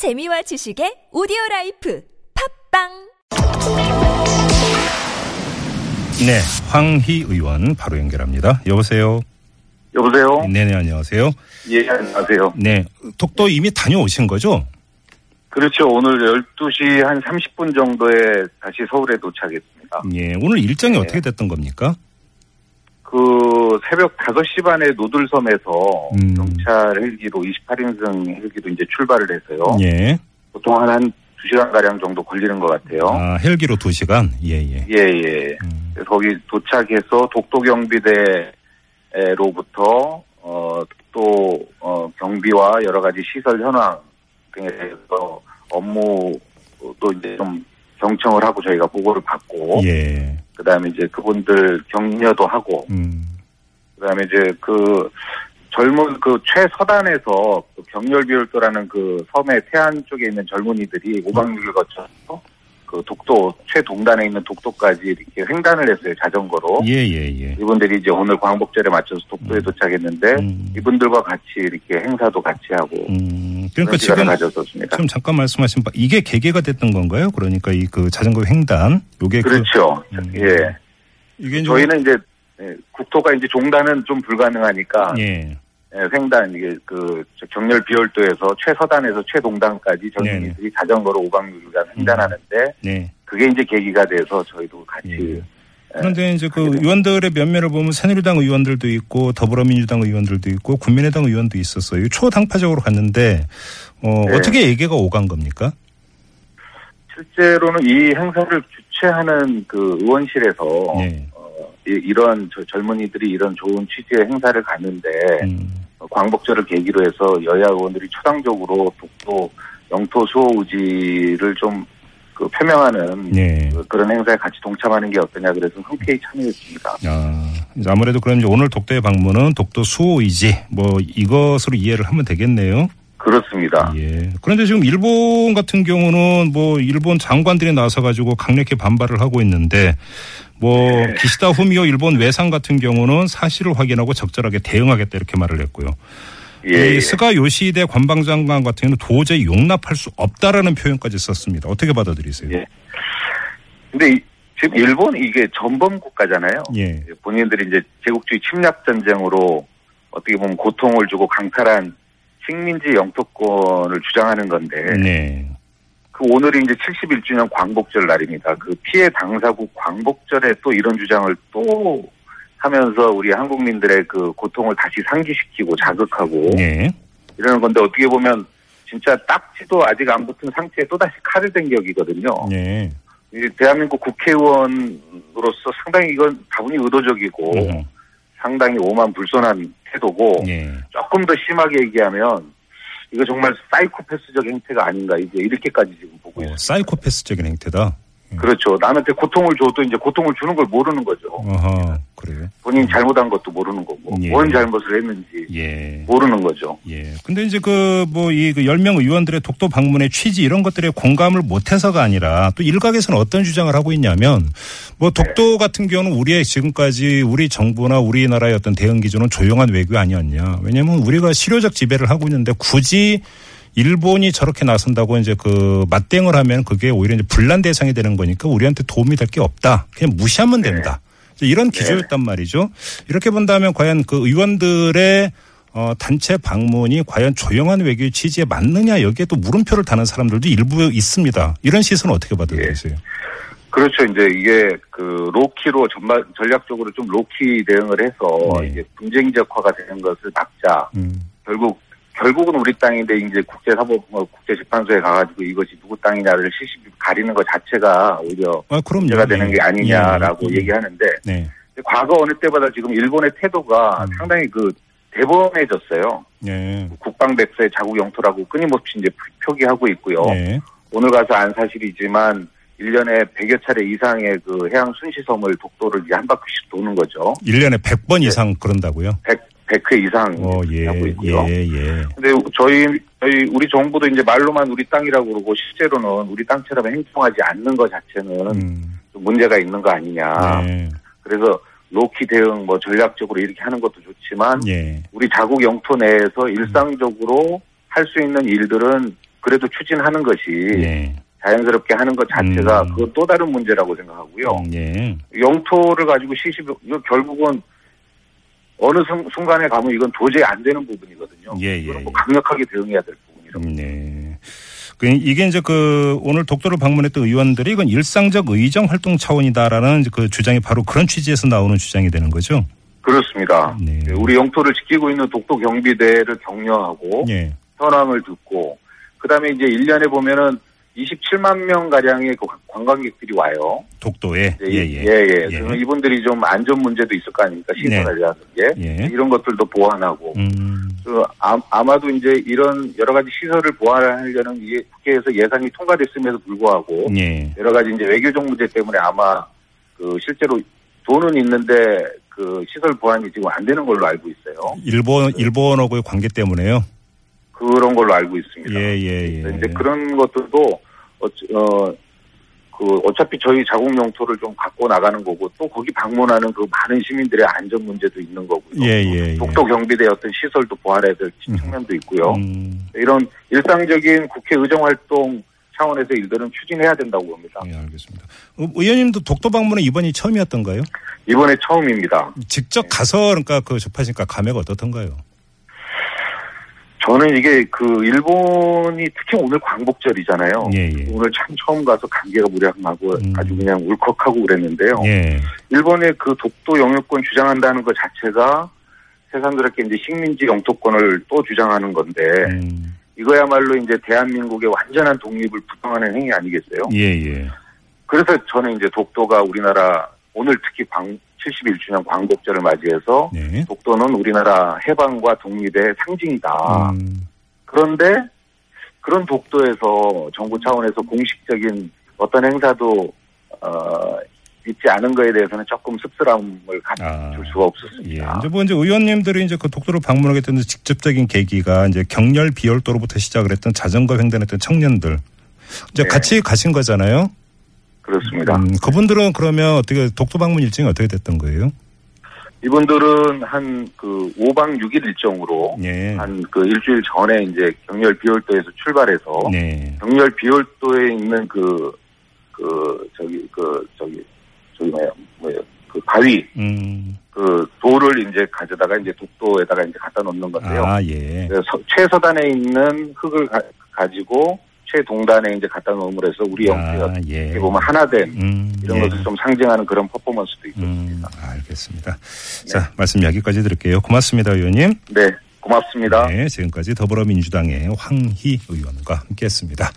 재미와 지식의 오디오 life 팟빵 네, 황희 의원 바로 연결합니다. 여보세요. 여보세요? 네네 안녕하세요. 예, 안녕하세요. 네, 독도 이미 다녀오신 거죠? 그렇죠. 오늘 12시 한 30분 정도에 다시 서울에 도착했습니다. 예, 오늘 일정이 네. 어떻게 됐던 겁니까? 그 새벽 5시 반에 노들섬에서 음. 경찰 헬기로 28인승 헬기로 이제 출발을 해서요. 예, 보통 한, 한 2시간 가량 정도 걸리는 것 같아요. 아 헬기로 2 시간. 예, 예. 예, 예. 음, 거기 도착해서 독도 경비대로부터 어, 또 어, 경비와 여러 가지 시설 현황 등에 대해서 업무도 이제 좀 경청을 하고 저희가 보고를 받고 예, 그다음에 이제 그분들 격려도 하고 음, 그다음에 이제 그 젊은 그 최서단에서 그 경렬비율도라는 그 섬의 태안 쪽에 있는 젊은이들이 5박 6일 거쳐서 그 독도 최동단에 있는 독도까지 이렇게 횡단을 했어요 자전거로. 예, 예, 예. 이분들이 이제 오늘 광복절에 맞춰서 독도에 음. 도착했는데 음, 이분들과 같이 이렇게 행사도 같이 하고 음, 그러니까 지금 가졌었습니다. 지금 잠깐 말씀하신 바 이게 계기가 됐던 건가요? 그러니까 이 그 자전거 횡단 요게 그, 그렇죠. 음. 예. 이게 저희는 이제 예, 국토가 이제 종단은 좀 불가능하니까 예, 예, 횡단 이게 그 경렬 비열도에서 최서단에서 최동단까지 젊은이들이 자전거로 5박 6일간 횡단하는데 네. 그게 이제 계기가 돼서 저희도 같이 예. 예, 그런데 이제 그 의원들의 면면을 보면 새누리당 의원들도 있고 더불어민주당 의원들도 있고 국민의당 의원도 있었어요. 초당파적으로 갔는데 어, 네. 어떻게 얘기가 오간 겁니까? 실제로는 이 행사를 주최하는 그 의원실에서 네. 어, 이, 런 젊은이들이 이런 좋은 취지의 행사를 갔는데 음, 어, 광복절을 계기로 해서 여야 의원들이 초당적으로 독도 영토 수호 의지를 좀 그 표명하는 네. 그- 그런 행사에 같이 동참하는 게 어떠냐 그래서 흔쾌히 참여했습니다. 아, 아무래도 그럼 이제 오늘 독도의 방문은 독도 수호 의지 뭐 이것으로 이해를 하면 되겠네요. 그렇습니다. 예. 그런데 지금 일본 같은 경우는 뭐 일본 장관들이 나서 가지고 강력히 반발을 하고 있는데 뭐 네. 기시다 후미오 일본 외상 같은 경우는 사실을 확인하고 적절하게 대응하겠다 이렇게 말을 했고요. 예, 이 예. 스가 요시히데 관방장관 같은 경우는 도저히 용납할 수 없다라는 표현까지 썼습니다. 어떻게 받아들이세요? 예. 근데 이- 지금 일본 이게 전범 국가잖아요. 예. 본인들이 이제 제국주의 침략 전쟁으로 어떻게 보면 고통을 주고 강탈한 식민지 영토권을 주장하는 건데 네. 그 오늘이 이제 71주년 광복절 날입니다. 그 피해 당사국 광복절에 또 이런 주장을 또 하면서 우리 한국민들의 그 고통을 다시 상기시키고 자극하고 예. 이러는 건데 어떻게 보면 진짜 딱지도 아직 안 붙은 상태에 또다시 칼을 댄 격이거든요. 예. 이 대한민국 국회의원으로서 상당히 이건 다분히 의도적이고 음. 상당히 오만 불손한 태도고 예. 조금 더 심하게 얘기하면 이거 정말 사이코패스적 행태가 아닌가 이제 이렇게까지 지금 보고 어, 있습니다. 사이코패스적인 행태다. 그렇죠. 남한테 고통을 줘도 이제 고통을 주는 걸 모르는 거죠. 어허. 그래요. 본인이 잘못한 것도 모르는 거고 예. 뭔 잘못을 했는지 예. 모르는 거죠. 예. 근데 이제 그, 뭐, 이, 그 10명 의원들의 독도 방문의 취지 이런 것들에 공감을 못 해서가 아니라 또 일각에서는 어떤 주장을 하고 있냐면 뭐 독도 같은 경우는 우리의 지금까지 우리 정부나 우리나라의 어떤 대응 기준은 조용한 외교 아니었냐. 왜냐면 우리가 실효적 지배를 하고 있는데 굳이 일본이 저렇게 나선다고 이제 그 맞대응을 하면 그게 오히려 이제 분란 대상이 되는 거니까 우리한테 도움이 될 게 없다. 그냥 무시하면 된다. 이런 기조였단 말이죠. 이렇게 본다면 과연 그 의원들의 어, 단체 방문이 과연 조용한 외교의 취지에 맞느냐 여기에 또 물음표를 다는 사람들도 일부 있습니다. 이런 시선은 어떻게 받아들이세요? 그렇죠. 이제 이게 그 로키로 전반 전략적으로 좀 로키 대응을 해서 네. 이제 분쟁적화가 되는 것을 막자. 음, 결국 결국은 우리 땅인데 이제 국제사법 어, 국제재판소에 가가지고 이것이 누구 땅이냐를 실시비 가리는 것 자체가 오히려 아 그럼요. 문제가 되는 게 아니냐라고 예, 예. 얘기하는데 네, 과거 어느 때보다 지금 일본의 태도가 음. 상당히 그 대범해졌어요. 네, 국방백서의 자국 영토라고 끊임없이 이제 표기하고 있고요. 네, 오늘 가서 안 사실이지만 1년에 100여 차례 이상의 그 해양 순시섬을 독도를 이제 한 바퀴씩 도는 거죠. 1년에 100번 이상 그런다고요? 100, 100회 이상 어, 예, 하고 있고요. 예, 예. 근데 저희 저희 우리 정부도 이제 말로만 우리 땅이라고 그러고 실제로는 우리 땅처럼 행동하지 않는 것 자체는 음, 좀 문제가 있는 거 아니냐. 네, 그래서 로키 대응 뭐 전략적으로 이렇게 하는 것도 좋지만 예, 우리 자국 영토 내에서 일상적으로 할 수 있는 일들은 그래도 추진하는 것이 예. 자연스럽게 하는 것 자체가 음. 그건 또 다른 문제라고 생각하고요. 음, 예. 영토를 가지고 시시 이거 결국은 어느 순, 순간에 가면 이건 도저히 안 되는 부분이거든요. 예, 예, 이건 뭐 예. 강력하게 대응해야 될 부분이라고. 음, 네. 그 이게 이제 그 오늘 독도를 방문했던 의원들이 이건 일상적 의정 활동 차원이다라는 그 주장이 바로 그런 취지에서 나오는 주장이 되는 거죠. 그렇습니다. 네. 우리 영토를 지키고 있는 독도 경비대를 격려하고 예. 현황을 듣고 그다음에 이제 1년에 보면은 27만 명 가량의 그 관광객들이 와요. 독도에 예, 예, 예. 예. 예. 그러면 이분들이 좀 안전 문제도 있을 거 아닙니까? 시설이라는 게. 예. 이런 것들도 보완하고. 음. 그 아, 아마도 이제 이런 여러 가지 시설을 보완하려는 이게 국회에서 예산이 통과됐음에도 불구하고 예. 여러 가지 이제 외교적 문제 때문에 아마 그 실제로 돈은 있는데 그 시설 보완이 지금 안 되는 걸로 알고 있어요. 일본 일본하고의 관계 때문에요. 그런 걸로 알고 있습니다. 예, 예, 예. 이제 그런 것들도 어, 어, 그 어차피 저희 자국 영토를 좀 갖고 나가는 거고 또 거기 방문하는 그 많은 시민들의 안전 문제도 있는 거고요. 예, 예, 예. 독도 경비대 어떤 시설도 보완해야 될 측면도 있고요. 음. 이런 일상적인 국회 의정 활동 차원에서 일들은 추진해야 된다고 봅니다. 예, 알겠습니다. 어, 의원님도 독도 방문은 이번이 처음이었던가요? 이번에 처음입니다. 직접 가서 그러니까 그 접하시니까 감회가 어떻던가요? 저는 이게 그 일본이 특히 오늘 광복절이잖아요. 예, 예. 오늘 참 처음 가서 감개가 무량하고 음. 아주 그냥 울컥하고 그랬는데요. 예. 일본의 그 독도 영유권 주장한다는 것 자체가 세상스럽게 이제 식민지 영토권을 또 주장하는 건데 음. 이거야말로 이제 대한민국의 완전한 독립을 부정하는 행위 아니겠어요? 예, 예. 그래서 저는 이제 독도가 우리나라 오늘 특히 광 71주년 광복절을 맞이해서 네. 독도는 우리나라 해방과 독립의 상징이다. 음. 그런데 그런 독도에서 정부 차원에서 공식적인 어떤 행사도 어, 있지 않은 거에 대해서는 조금 씁쓸함을 가질 아. 수가 예. 없었습니다. 이제 뭐 이제 의원님들이 이제 그 독도를 방문하게 된 직접적인 계기가 이제 경렬 비열도로부터 시작을 했던 자전거 횡단했던 청년들 이제 네. 같이 가신 거잖아요. 그렇습니다. 음, 그분들은 그러면 어떻게 독도 방문 일정이 어떻게 됐던 거예요? 이분들은 한 그 5박 6일 일정으로 예. 한그 일주일 전에 이제 경렬 비월도에서 출발해서 네. 경렬 비월도에 있는 그, 그, 저기, 그, 저기, 저기 뭐야, 뭐예요. 그 바위, 음. 그 돌을 이제 가져다가 이제 독도에다가 이제 갖다 놓는 건데요. 아, 예. 최서단에 있는 흙을 가, 지고 최동단에 이제 갖다 놓음으로 해서 우리 영토가 아, 예. 보면 하나 된 음, 이런 예. 것을 좀 상징하는 그런 퍼포먼스도 있고. 음, 알겠습니다. 자, 말씀 여기까지 드릴게요. 고맙습니다, 의원님. 네, 고맙습니다. 네, 지금까지 더불어민주당의 황희 의원과 함께했습니다.